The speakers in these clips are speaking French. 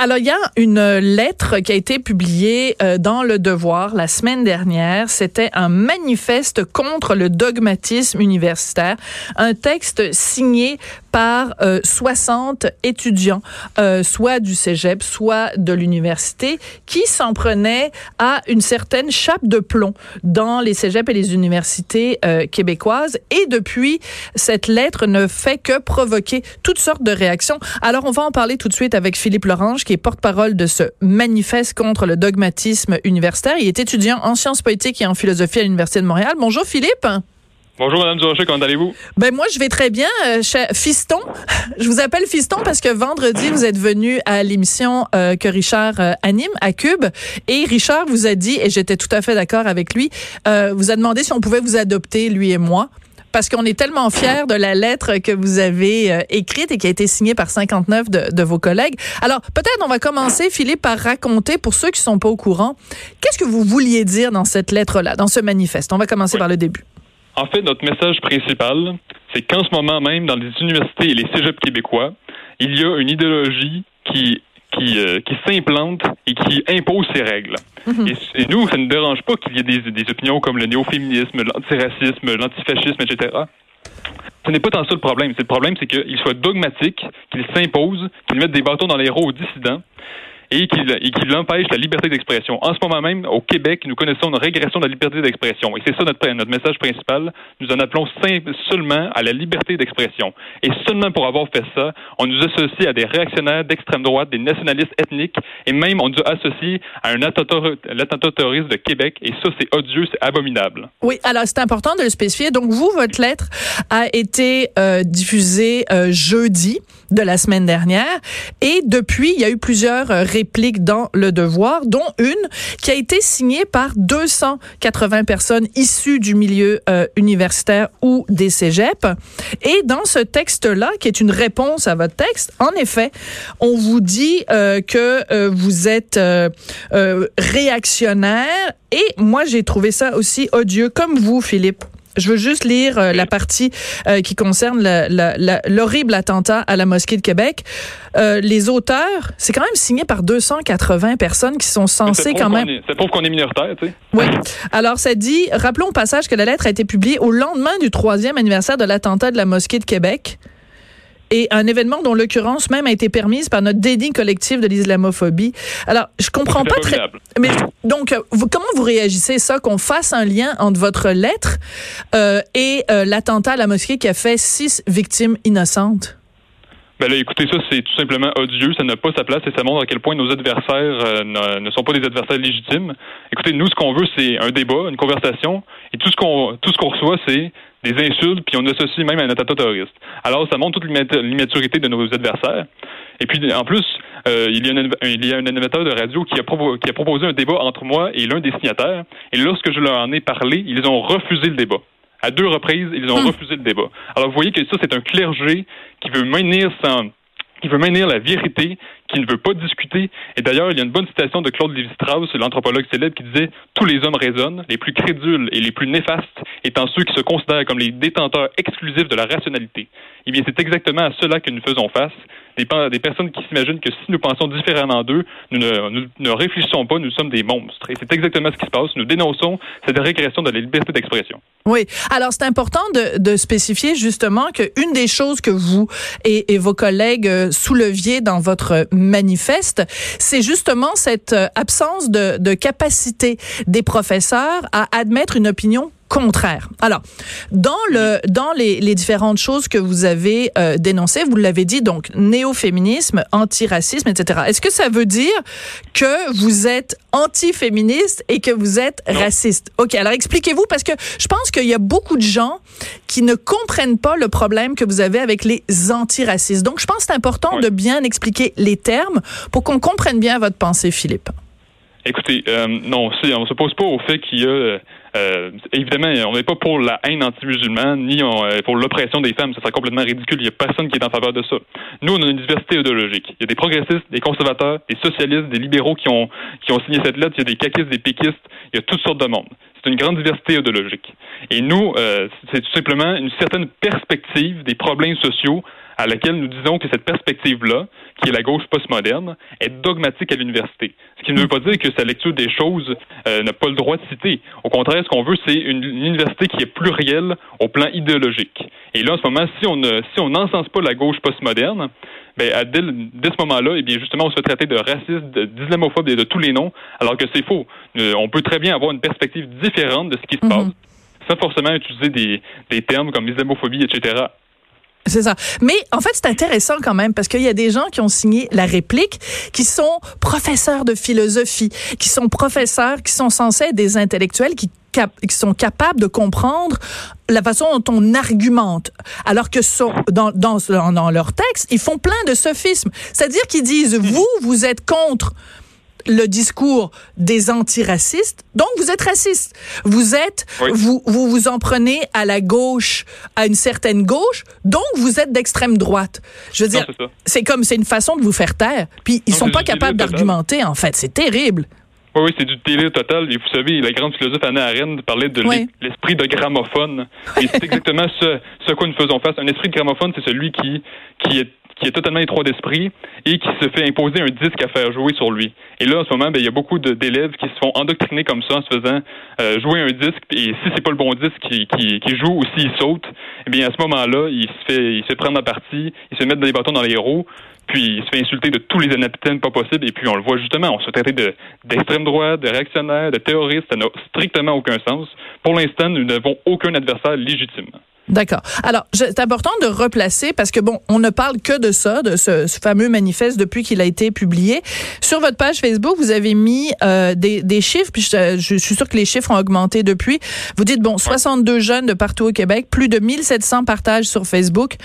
Alors, il y a une lettre qui a été publiée euh, dans Le Devoir la semaine dernière. C'était un manifeste contre le dogmatisme universitaire. Un texte signé par 60 euh, étudiants, euh, soit du cégep, soit de l'université, qui s'en prenaient à une certaine chape de plomb dans les cégeps et les universités québécoises. Et depuis, cette lettre ne fait que provoquer toutes sortes de réactions. Alors, on va en parler tout de suite avec Philippe Lorange, qui est porte-parole de ce manifeste contre le dogmatisme universitaire. Il est étudiant en sciences politiques et en philosophie à l'Université de Montréal. Bonjour Philippe. Bonjour Madame Durocher, comment allez-vous? Ben moi je vais très bien, euh, Fiston. Je vous appelle Fiston parce que vendredi vous êtes venu à l'émission euh, que Richard euh, anime à Cube et Richard vous a dit et j'étais tout à fait d'accord avec lui, vous a demandé si on pouvait vous adopter lui et moi parce qu'on est tellement fiers de la lettre que vous avez euh, écrite et qui a été signée par 59 de, de vos collègues. Alors, peut-être on va commencer, Philippe, par raconter, pour ceux qui sont pas au courant, qu'est-ce que vous vouliez dire dans cette lettre-là, dans ce manifeste? On va commencer par le début. En fait, notre message principal, c'est qu'en ce moment même, dans les universités et les cégeps québécois, il y a une idéologie qui qui, euh, qui s'implante et qui impose ses règles. Mhm. et, nous, ça ne dérange pas qu'il y ait des, des opinions comme le néo-féminisme, l'antiracisme, l'antifascisme, etc. Ce n'est pas tant ça le problème. Le problème, c'est qu'il soit dogmatique, qu'il s'impose, qu'il mette des bâtons dans les roues aux dissidents et qu'il empêche la liberté d'expression. En ce moment même, au Québec, nous connaissons une régression de la liberté d'expression. Et c'est ça notre, notre message principal. Nous en appelons seulement à la liberté d'expression. Et seulement pour avoir fait ça, on nous associe à des réactionnaires d'extrême droite, des nationalistes ethniques, et même on nous associe à un attentat terroriste de Québec. Et ça, c'est odieux, c'est abominable. Oui, alors c'est important de le spécifier. Donc vous, votre lettre a été euh, diffusée euh, jeudi de la semaine dernière. Et depuis, il y a eu plusieurs euh, répliques dans Le Devoir, dont une qui a été signée par 280 personnes issues du milieu euh, universitaire ou des cégeps. Et dans ce texte-là, qui est une réponse à votre texte, en effet, on vous dit euh, que euh, vous êtes réactionnaire. Et moi, j'ai trouvé ça aussi odieux, comme vous, Philippe. Je veux juste lire euh, la partie euh, qui concerne l'horrible attentat à la mosquée de Québec. Euh, les auteurs, c'est quand même signé par 280 personnes qui sont censées quand même. C'est pour qu'on est minoritaire, tu sais. Oui. Alors, ça dit, rappelons au passage que la lettre a été publiée au lendemain du troisième anniversaire de l'attentat de la mosquée de Québec et un événement dont l'occurrence même a été permise par notre déni collectif de l'islamophobie. Alors, je comprends pas très. Mais donc, comment vous réagissez ça qu'on fasse un lien entre votre lettre euh, et euh, l'attentat à la mosquée qui a fait six victimes innocentes? Ben là, écoutez, ça, c'est tout simplement odieux. Ça n'a pas sa place et ça montre à quel point nos adversaires euh, ne, sont pas des adversaires légitimes. Écoutez, nous, ce qu'on veut, c'est un débat, une conversation. Et tout ce qu'on tout ce qu'on reçoit, c'est des insultes, puis on associe même à un attentat terroriste. Alors, ça montre toute l'immaturité de nos adversaires. Et puis, en plus, euh, il, y a un, il y a un animateur de radio qui a, qui a proposé un débat entre moi et l'un des signataires. Et lorsque je leur en ai parlé, ils ont refusé le débat. À deux reprises, ils ont hmm. refusé le débat. Alors, vous voyez que ça, c'est un clergé qui veut maintenir son, qui veut maintenir la vérité, qui ne veut pas discuter. Et d'ailleurs, il y a une bonne citation de Claude Lévi-Strauss, l'anthropologue célèbre, qui disait Tous les hommes raisonnent, les plus crédules et les plus néfastes étant ceux qui se considèrent comme les détenteurs exclusifs de la rationalité. Eh bien, c'est exactement à cela que nous faisons face. Des, personnes qui s'imaginent que si nous pensons différemment d'eux, nous ne, réfléchissons pas, nous sommes des monstres. Et c'est exactement ce qui se passe. Nous dénonçons cette régression de la liberté d'expression. Oui. Alors, c'est important de, de, spécifier justement qu'une des choses que vous et, et vos collègues euh, souleviez dans votre manifeste, c'est justement cette euh, absence de, de capacité des professeurs à admettre une opinion contraire. Alors, dans le dans les, les différentes choses que vous avez euh, dénoncées, vous l'avez dit, donc néo-féminisme, antiracisme, etc. Est-ce que ça veut dire que vous êtes anti-féministe et que vous êtes raciste? Ok, alors expliquez-vous parce que je pense qu'il y a beaucoup de gens qui ne comprennent pas le problème que vous avez avec les antiracistes. Donc, je pense que c'est important de bien expliquer les termes pour qu'on comprenne bien votre pensée, Philippe. Écoutez, euh, non, on ne se pose pas au fait qu'il y a euh, évidemment, on n'est pas pour la haine anti-musulmane, ni euh, pour l'oppression des femmes. Ce serait complètement ridicule. Il n'y a personne qui est en faveur de ça. Nous, on a une diversité idéologique. Il y a des progressistes, des conservateurs, des socialistes, des libéraux qui ont, qui ont signé cette lettre. Il y a des caquistes, des péquistes. Il y a toutes sortes de monde. C'est une grande diversité idéologique. Et nous, euh, c'est tout simplement une certaine perspective des problèmes sociaux à laquelle nous disons que cette perspective-là, qui est la gauche postmoderne, est dogmatique à l'université. Ce qui ne veut pas dire que sa lecture des choses euh, n'a pas le droit de citer. Au contraire, ce qu'on veut, c'est une, université qui est plurielle au plan idéologique. Et là, en ce moment, si on ne si on n'encense pas la gauche postmoderne, ben, dès, dès, ce moment-là, eh bien, justement, on se fait traiter de raciste, d'islamophobe et de tous les noms, alors que c'est faux. Euh, on peut très bien avoir une perspective différente de ce qui se passe, mhm. sans forcément utiliser des, des termes comme islamophobie, etc. C'est ça. Mais en fait, c'est intéressant quand même parce qu'il y a des gens qui ont signé la réplique qui sont professeurs de philosophie, qui sont professeurs, qui sont censés être des intellectuels qui qui sont capables de comprendre la façon dont on argumente, alors que sont, dans, dans, dans leur texte, ils font plein de sophismes. C'est-à-dire qu'ils disent, vous, vous êtes contre le discours des antiracistes. Donc, vous êtes raciste. Vous êtes, vous, vous vous en prenez à la gauche, à une certaine gauche. Donc, vous êtes d'extrême droite. Je veux dire, c'est comme, c'est une façon de vous faire taire. Puis, ils sont pas capables d'argumenter, en fait. C'est terrible. Oui, oui, c'est du télé total. Et vous savez, la grande philosophe Anna Arendt parlait de l'esprit de gramophone. Et c'est exactement ce, ce quoi nous faisons face. Un esprit de gramophone, c'est celui qui, qui est qui est totalement étroit d'esprit et qui se fait imposer un disque à faire jouer sur lui. Et là, en ce moment, ben, il y a beaucoup d'élèves qui se font endoctriner comme ça en se faisant euh, jouer un disque. Et si c'est pas le bon disque qui, qui, qui joue ou s'il saute, eh bien à ce moment-là, il se fait il se fait prendre la partie, il se met des bâtons dans les roues, puis il se fait insulter de tous les anaptènes pas possibles. Et puis on le voit justement, on se traiter d'extrême droite, de réactionnaire, de terroriste. Ça n'a strictement aucun sens. Pour l'instant, nous n'avons aucun adversaire légitime. D'accord. Alors, c'est important de replacer parce que bon, on ne parle que de ça, de ce, fameux manifeste depuis qu'il a été publié. Sur votre page Facebook, vous avez mis euh, des, des, chiffres, puis je, je, suis sûre que les chiffres ont augmenté depuis. Vous dites bon, 62 jeunes de partout au Québec, plus de 1700 partages sur Facebook.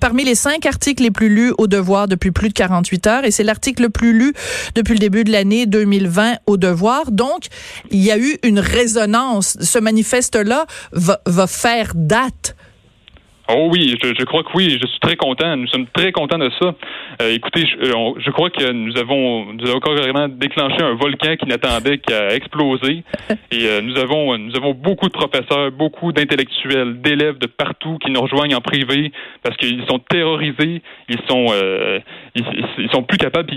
Parmi les cinq articles les plus lus au Devoir depuis plus de 48 heures, et c'est l'article le plus lu depuis le début de l'année 2020 au Devoir. Donc, il y a eu une résonance. Ce manifeste-là va, va faire date Oh oui, je, je, crois que oui, je suis très content. Nous sommes très contents de ça. Euh, écoutez, je, euh, je, crois que nous avons, nous avons carrément déclenché un volcan qui n'attendait qu'à exploser. Et euh, nous avons, nous avons beaucoup de professeurs, beaucoup d'intellectuels, d'élèves de partout qui nous rejoignent en privé parce qu'ils sont terrorisés, ils sont, ils, ils, sont plus capables. Puis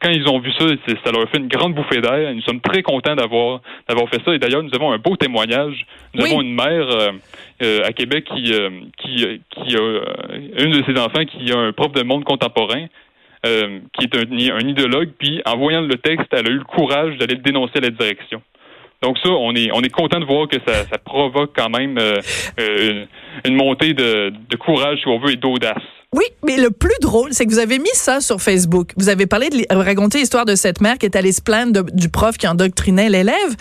quand ils ont vu ça, ça leur a fait une grande bouffée d'air. Nous sommes très contents d'avoir, d'avoir fait ça. Et d'ailleurs, nous avons un beau témoignage. Nous avons une mère à Québec qui, qui qui a euh, une de ses enfants qui a un prof de monde contemporain. Euh, qui est un, idéologue, puis en voyant le texte, elle a eu le courage d'aller le dénoncer à la direction. Donc ça, on est on est content de voir que ça, ça provoque quand même euh, une, montée de courage, si on veut, et d'audace. Oui, mais le plus drôle, c'est que vous avez mis ça sur Facebook. Vous avez parlé de raconter l'histoire de cette mère qui est allée se plaindre du prof qui endoctrinait l'élève.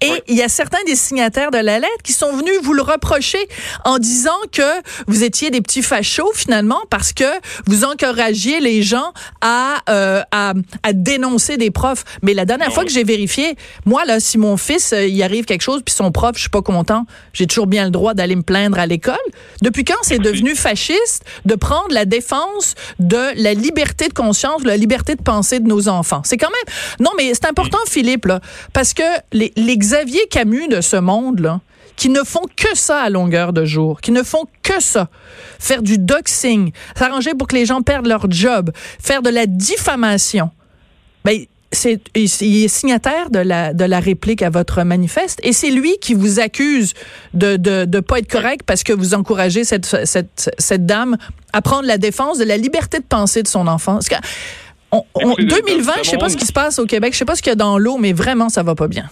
Et il y a certains des signataires de la lettre qui sont venus vous le reprocher en disant que vous étiez des petits fachos finalement parce que vous encouragiez les gens à, euh, à, à, dénoncer des profs. Mais la dernière fois que j'ai vérifié, moi là, si mon fils euh, il arrive quelque chose puis son prof, je suis pas content, j'ai toujours bien le droit d'aller me plaindre à l'école. Depuis quand c'est devenu fasciste de prendre la défense de la liberté de conscience, de la liberté de penser de nos enfants. C'est quand même... Non, mais c'est important, Philippe, là, parce que les, les Xavier Camus de ce monde, là, qui ne font que ça à longueur de jour, qui ne font que ça. Faire du doxing, s'arranger pour que les gens perdent leur job, faire de la diffamation. Ben, c'est, il est signataire de la, de la réplique à votre manifeste et c'est lui qui vous accuse de de, de pas être correct parce que vous encouragez cette, cette, cette dame à prendre la défense de la liberté de penser de son enfant. Parce que, on, 2020, je sais pas ce qui se passe au Québec, je sais pas ce qu'il y a dans l'eau, mais vraiment, ça va pas bien.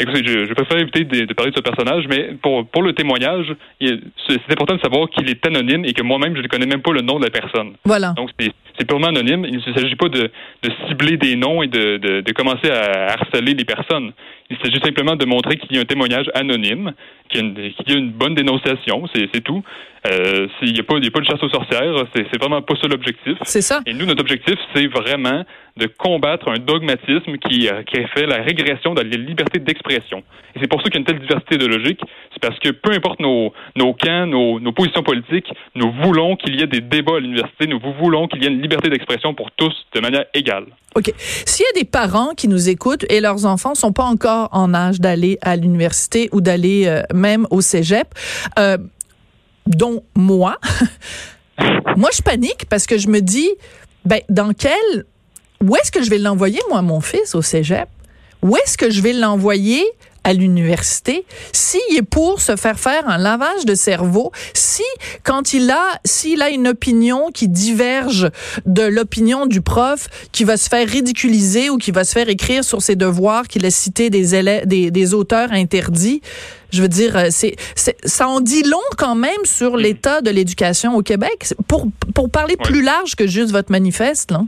Écoutez, je, je préfère éviter de, parler de ce personnage, mais pour, pour le témoignage, c'est important de savoir qu'il est anonyme et que moi-même, je ne connais même pas le nom de la personne. Voilà. Donc, c'est purement anonyme. Il ne s'agit pas de, de, cibler des noms et de, de, de, commencer à harceler les personnes. Il s'agit simplement de montrer qu'il y a un témoignage anonyme, qu'il y, a une bonne dénonciation, c'est tout. Euh, il n'y a, pas, a pas de chasse aux sorcières, c'est vraiment pas ça l'objectif. C'est ça. Et nous, notre objectif, c'est vraiment de combattre un dogmatisme qui, euh, qui a fait la régression de la liberté d'expression. Et c'est pour ça qu'il y a une telle diversité idéologique. C'est parce que peu importe nos, nos camps, nos, nos positions politiques, nous voulons qu'il y ait des débats à l'université, nous voulons qu'il y ait une liberté d'expression pour tous de manière égale. OK. S'il y a des parents qui nous écoutent et leurs enfants sont pas encore en âge d'aller à l'université ou d'aller euh, même au cégep, euh, dont moi, Moi, je panique parce que je me dis, ben, dans quel, où est-ce que je vais l'envoyer, moi, mon fils, au cégep? Où est-ce que je vais l'envoyer à l'université, s'il est pour se faire faire un lavage de cerveau, si quand il a s'il a une opinion qui diverge de l'opinion du prof, qui va se faire ridiculiser ou qui va se faire écrire sur ses devoirs qu'il a cité des élèves, des, des auteurs interdits, je veux dire, euh, c'est, ça en dit long quand même sur l'état de l'éducation au Québec. Pour, pour parler plus large que juste votre manifeste, là.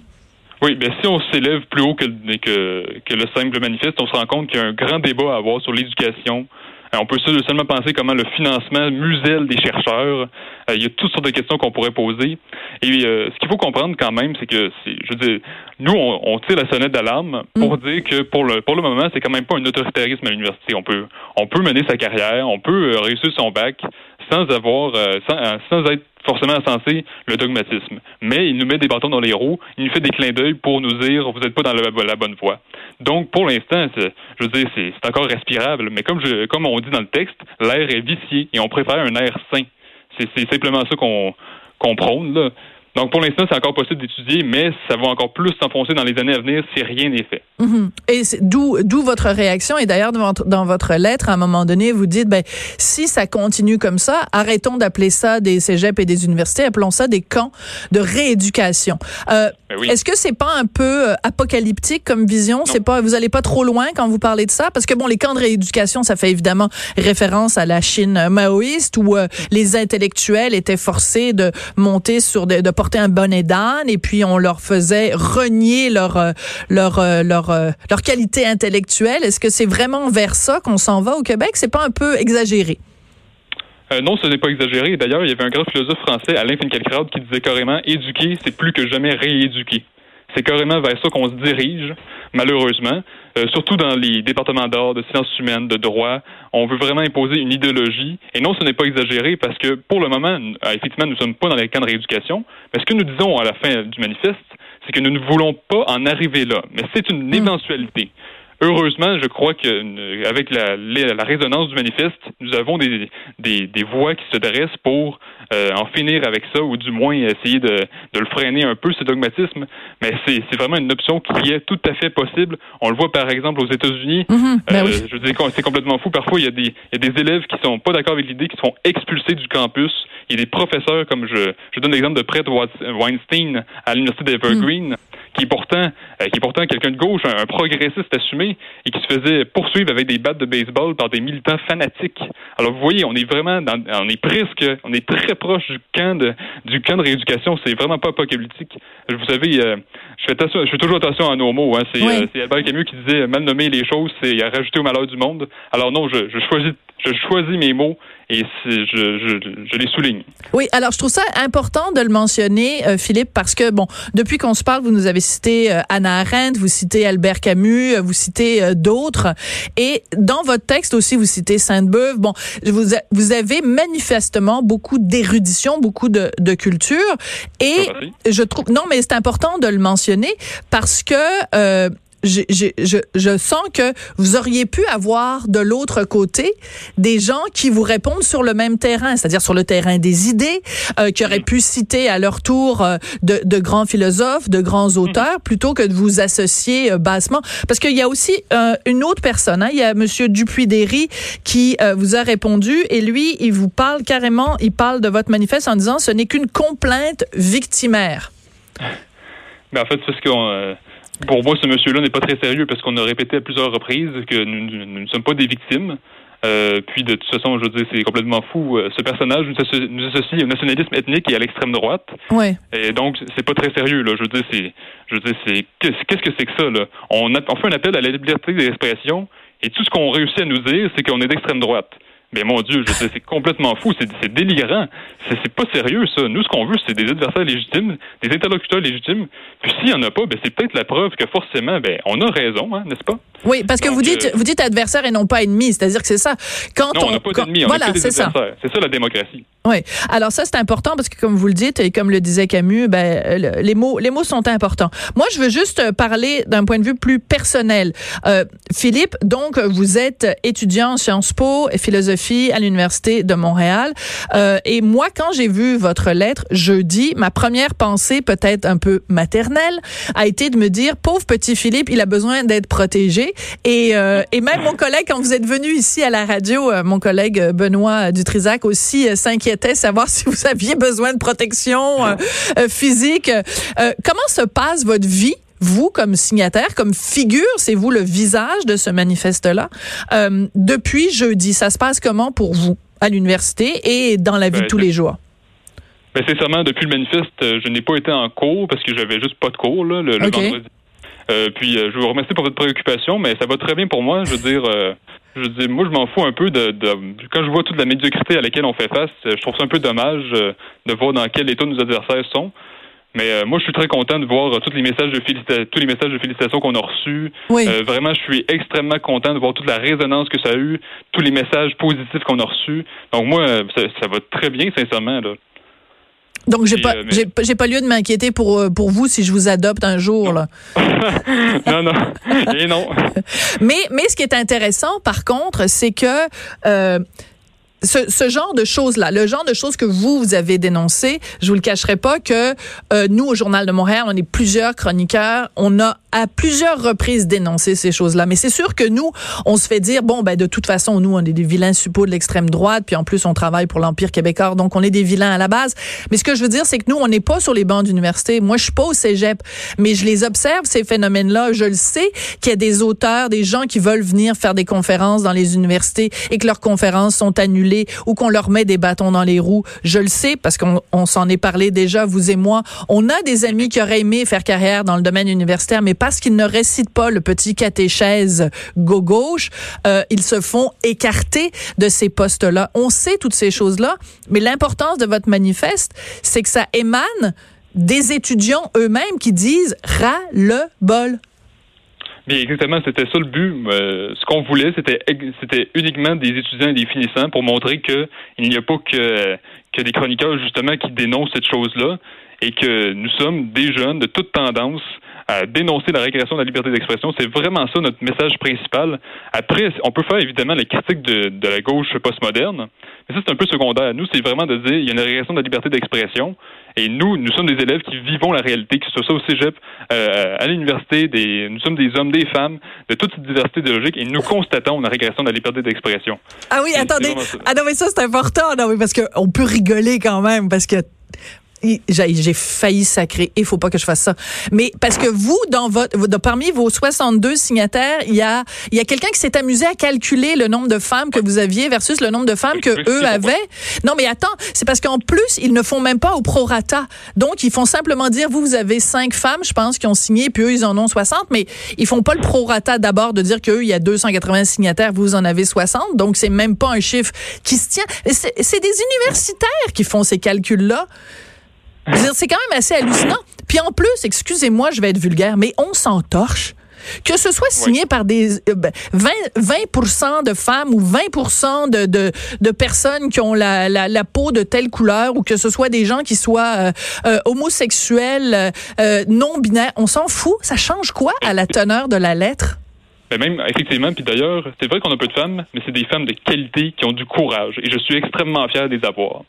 Oui, bien si on s'élève plus haut que, que, que, le simple manifeste, on se rend compte qu'il y a un grand débat à avoir sur l'éducation. Euh, on peut seulement penser comment le financement muselle des chercheurs. Euh, il y a toutes sortes de questions qu'on pourrait poser. Et euh, ce qu'il faut comprendre quand même, c'est que, je veux dire, nous, on, tire la sonnette d'alarme pour mm. dire que pour le pour le moment, c'est quand même pas un autoritarisme à l'université. On peut on peut mener sa carrière, on peut réussir son bac sans avoir sans, sans être forcément censé le dogmatisme. Mais il nous met des bâtons dans les roues, il nous fait des clins d'œil pour nous dire vous n'êtes pas dans la, bonne voie. Donc, pour l'instant, je veux dire, c'est encore respirable. Mais comme on dit dans le texte, l'air est vicié et on préfère un air sain. C'est simplement ça qu'on qu'on prône. Là. Donc, pour l'instant, c'est encore possible d'étudier, mais ça va encore plus s'enfoncer dans les années à venir si rien n'est fait. Mhm. Et d'où d'où votre réaction. Et d'ailleurs, dans, votre lettre, à un moment donné, vous dites, ben, si ça continue comme ça, arrêtons d'appeler ça des cégeps et des universités, appelons ça des camps de rééducation. Euh, ben Est-ce que c'est pas un peu euh, apocalyptique comme vision? C'est pas, vous allez pas trop loin quand vous parlez de ça, parce que bon, les camps de rééducation, ça fait évidemment référence à la Chine maoïste où euh, les intellectuels étaient forcés de monter sur de, de un bonnet d'âne et puis on leur faisait renier leur euh, euh, euh, leur qualité intellectuelle. Est-ce que c'est vraiment vers ça qu'on s'en va au Québec? C'est pas un peu exagéré? Non, ce n'est pas exagéré. D'ailleurs, il y avait un grand philosophe français, Alain Finkielkraut, qui disait carrément éduquer, c'est plus que jamais rééduquer. C'est carrément vers ça qu'on se dirige, malheureusement. Euh, surtout dans les départements d'art, de sciences humaines, de droit, on veut vraiment imposer une idéologie. Et non, ce n'est pas exagéré parce que pour le moment, euh, effectivement, nous ne sommes pas dans les camps de rééducation. Mais ce que nous disons à la fin du manifeste, c'est que nous ne voulons pas en arriver là. Mais c'est une hmm. éventualité. Heureusement, je crois qu'avec la, la, résonance du manifeste, nous avons des, des, des voix qui se dressent pour euh, en finir avec ça, ou du moins essayer de, de le freiner un peu, ce dogmatisme. Mais c'est vraiment une option qui est tout à fait possible. On le voit par exemple aux États-Unis. Mhm, ben euh, Je veux dire, c'est complètement fou. Parfois, il y, a des, il y a des élèves qui sont pas d'accord avec l'idée, qui sont expulsés du campus. Il y a des professeurs, comme je, je donne l'exemple de Brett Weinstein à l'Université d'Evergreen. Mhm qui est pourtant, euh, qui est pourtant quelqu'un de gauche, un, progressiste assumé, et qui se faisait poursuivre avec des battes de baseball par des militants fanatiques. Alors vous voyez, on est vraiment, dans, on est presque, on est très proche du camp de, du camp de rééducation. C'est vraiment pas apocalyptique. Vous savez, euh, je fais je fais toujours attention à nos mots. Hein. C'est, euh, c'est Albert Camus qui disait mal nommer les choses, c'est rajouter au malheur du monde. Alors non, je, je choisis, je choisis mes mots et je, je, je, les souligne. Oui, alors je trouve ça important de le mentionner, euh, Philippe, parce que, bon, depuis qu'on se parle, vous nous avez cité euh, Anna Arendt, vous citez Albert Camus, euh, vous citez d'autres, et dans votre texte aussi, vous citez Sainte-Beuve. Bon, vous, vous avez manifestement beaucoup d'érudition, beaucoup de, de culture, et je trouve, non, mais c'est important de le mentionner parce que je, je, je, sens que vous auriez pu avoir de l'autre côté des gens qui vous répondent sur le même terrain, c'est-à-dire sur le terrain des idées, euh, qui auraient pu citer à leur tour euh, de, de, grands philosophes, de grands mhm. auteurs, plutôt que de vous associer euh, bassement. Parce qu'il y a aussi une autre personne, hein, il y a Monsieur Dupuis-Derry qui vous a répondu et lui, il vous parle carrément, il parle de votre manifeste en disant ce n'est qu'une complainte victimaire. Mais en fait, c'est ce qu'on pour moi, ce monsieur-là n'est pas très sérieux parce qu'on a répété à plusieurs reprises que nous, ne sommes pas des victimes. Euh, puis de toute façon, je veux dire, c'est complètement fou. Euh, ce personnage nous associe, au nationalisme ethnique et à l'extrême droite. Ouais. Et donc, c'est pas très sérieux. Là. Je veux dire, c'est, je veux dire, c'est qu'est-ce que c'est que ça là? On, on fait un appel à la liberté d'expression et tout ce qu'on réussit à nous dire, c'est qu'on est d'extrême droite. Mais mon Dieu, c'est complètement fou, c'est délirant. C'est pas sérieux, ça. Nous, ce qu'on veut, c'est des adversaires légitimes, des interlocuteurs légitimes. Puis s'il n'y en a pas, ben, c'est peut-être la preuve que forcément, ben, on a raison, hein, n'est-ce pas? Oui, parce que vous dites, euh, vous dites adversaire et non pas ennemi. C'est-à-dire que c'est ça. Quand non, on n'a pas d'ennemi, on voilà, c'est ça. C'est ça la démocratie. Oui. Alors ça c'est important parce que comme vous le dites et comme le disait Camus, ben les mots les mots sont importants. Moi je veux juste parler d'un point de vue plus personnel. Euh, Philippe, donc vous êtes étudiant en Sciences Po et philosophie à l'Université de Montréal. Euh, et moi, quand j'ai vu votre lettre jeudi, ma première pensée, peut-être un peu maternelle, a été de me dire, pauvre petit Philippe, il a besoin d'être protégé. Et, euh, et même mon collègue, quand vous êtes venu ici à la radio, euh, mon collègue Benoît Dutrisac aussi euh, s'inquiétait savoir si vous aviez besoin de protection euh, physique. comment se passe votre vie vous, comme signataire, comme figure, c'est vous le visage de ce manifeste-là. Euh, depuis jeudi, ça se passe comment pour vous à l'université et dans la vie de ben, tous les jours? Ben, sincèrement, depuis le manifeste, euh, je n'ai pas été en cours parce que j'avais juste pas de cours là, le, vendredi. Euh, puis je vous remercie pour votre préoccupation, mais ça va très bien pour moi. Je veux dire, je veux dire, moi je m'en fous un peu de, de, quand je vois toute la médiocrité à laquelle on fait face. Je trouve ça un peu dommage de voir dans quel état nos adversaires sont. Mais euh, moi, je suis très content de voir euh, tous les messages de félicitations, tous les messages de félicitations qu'on a reçus. Euh, vraiment, je suis extrêmement content de voir toute la résonance que ça a eu, tous les messages positifs qu'on a reçus. Donc moi, ça, va très bien, sincèrement. Là. Donc j'ai pas j'ai pas lieu de m'inquiéter pour pour vous si je vous adopte un jour là. non non et non. mais mais ce qui est intéressant par contre c'est que ce, ce, genre de choses-là, le genre de choses que vous, vous avez dénoncé, je vous le cacherai pas que euh, nous, au Journal de Montréal, on est plusieurs chroniqueurs, on a à plusieurs reprises dénoncé ces choses-là. Mais c'est sûr que nous, on se fait dire, bon, ben de toute façon, nous, on est des vilains suppôts de l'extrême droite, puis en plus, on travaille pour l'Empire québécois, donc on est des vilains à la base. Mais ce que je veux dire, c'est que nous, on n'est pas sur les bancs d'université. Moi, je suis pas au cégep, mais je les observe, ces phénomènes-là. Je le sais qu'il y a des auteurs, des gens qui veulent venir faire des conférences dans les universités et que leurs conférences sont annulées ou qu'on leur met des bâtons dans les roues. Je le sais parce qu'on s'en est parlé déjà, vous et moi. On a des amis qui auraient aimé faire carrière dans le domaine universitaire, mais parce qu'ils ne récitent pas le petit catéchèse go-gauche, euh, ils se font écarter de ces postes-là. On sait toutes ces choses-là, mais l'importance de votre manifeste, c'est que ça émane des étudiants eux-mêmes qui disent ras le bol. Bien, exactement, c'était ça le but. Euh, ce qu'on voulait, c'était c'était uniquement des étudiants et des finissants pour montrer que il n'y a pas que que des chroniqueurs justement qui dénoncent cette chose-là et que nous sommes des jeunes de toute tendance à dénoncer la régression de la liberté d'expression. C'est vraiment ça notre message principal. Après, on peut faire évidemment la critique de, de la gauche postmoderne, mais ça c'est un peu secondaire. Nous, c'est vraiment de dire il y a une régression de la liberté d'expression. Et nous, nous sommes des élèves qui vivons la réalité, que ce soit au cégep, euh, à l'université, des, nous sommes des hommes, des femmes, de toute cette diversité idéologique, et nous constatons une régression de la liberté d'expression. Ah oui, attendez. Ah non, mais ça, c'est important. Non, mais parce qu'on peut rigoler quand même, parce que j'ai failli sacrer il faut pas que je fasse ça. Mais parce que vous, dans votre, parmi vos 62 signataires, il y a, il y a quelqu'un qui s'est amusé à calculer le nombre de femmes que vous aviez versus le nombre de femmes que eux avaient. Non, mais attends, c'est parce qu'en plus, ils ne font même pas au prorata. Donc, ils font simplement dire, vous, vous avez cinq femmes, je pense, qui ont signé, puis eux, ils en ont 60, mais ils font pas le prorata d'abord de dire qu'eux, il y a 280 signataires, vous en avez 60. Donc, c'est même pas un chiffre qui se tient. C'est des universitaires qui font ces calculs-là. C'est quand même assez hallucinant. Puis en plus, excusez-moi, je vais être vulgaire, mais on s'entorche. Que ce soit signé par des 20, euh, 20 ben, de femmes ou 20 de, de, de, personnes qui ont la, la, la, peau de telle couleur ou que ce soit des gens qui soient euh, euh, homosexuels, non binaires, on s'en fout. Ça change quoi à la teneur de la lettre? Ben même, effectivement, puis d'ailleurs, c'est vrai qu'on a peu de femmes, mais c'est des femmes de qualité qui ont du courage. Et je suis extrêmement fier de les avoir.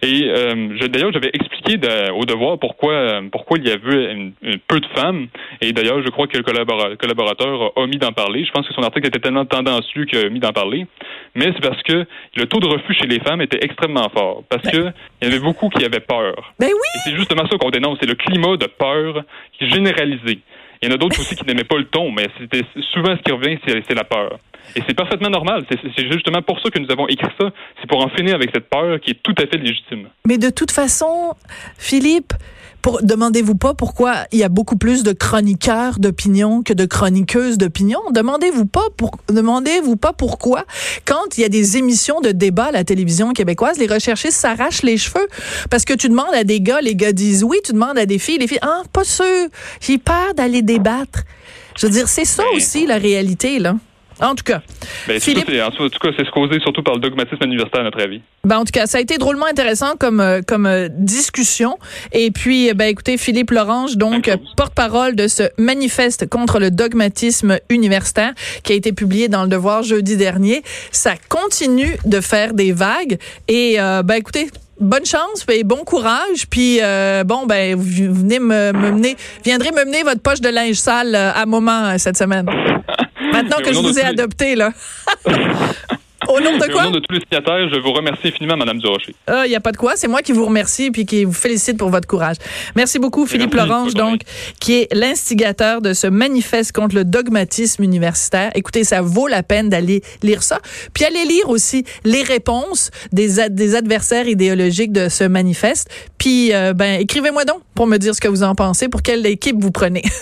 Et euh, d'ailleurs, j'avais expliqué au devoir pourquoi pourquoi il y avait une, peu de femmes. Et d'ailleurs, je crois que le collaborateur a omis d'en parler. Je pense que son article était tellement tendancieux qu'il a omis d'en parler. Mais c'est parce que le taux de refus chez les femmes était extrêmement fort. Parce ben que il y avait beaucoup qui avaient peur. Ben oui! c'est justement ça qu'on dénonce. C'est le climat de peur qui est généralisé. Il y en a d'autres aussi qui n'aimaient pas le ton, mais c'était souvent ce qui revient, c'est la peur. Et c'est parfaitement normal. C'est justement pour ça que nous avons écrit ça. C'est pour en finir avec cette peur qui est tout à fait légitime. Mais de toute façon, Philippe, demandez-vous pas pourquoi il y a beaucoup plus de chroniqueurs d'opinion que de chroniqueuses d'opinion. Demandez-vous pas pour, demandez-vous pas pourquoi quand il y a des émissions de débat à la télévision québécoise, les recherchistes s'arrachent les cheveux parce que tu demandes à des gars, les gars disent oui, tu demandes à des filles, les filles ah pas sûr, j'ai peur d'aller débattre. Je veux dire, c'est ça aussi la réalité là. En tout cas. Ben, Philippe... en tout cas, c'est causé surtout par le dogmatisme universitaire, à notre avis. Ben, en tout cas, ça a été drôlement intéressant comme, euh, comme euh, discussion. Et puis, ben, écoutez, Philippe Lorange, donc, porte-parole de ce manifeste contre le dogmatisme universitaire qui a été publié dans Le Devoir jeudi dernier. Ça continue de faire des vagues. Et, euh, ben, écoutez, bonne chance et bon courage. Puis euh, bon, ben vous venez me, mener, viendrez me mener votre poche de linge sale euh, à moment cette semaine. Maintenant que je vous ai adopté là. Au nom de quoi? Au nom de tous les signataires, je vous remercie infiniment, Mme Durocher. Il ah, n'y a pas de quoi. C'est moi qui vous remercie puis qui vous félicite pour votre courage. Merci beaucoup, Philippe Lorange, donc, qui est l'instigateur de ce manifeste contre le dogmatisme universitaire. Écoutez, ça vaut la peine d'aller lire ça. Puis allez lire aussi les réponses des, des adversaires idéologiques de ce manifeste. Puis, euh, ben, écrivez-moi donc pour me dire ce que vous en pensez, pour quelle équipe vous prenez.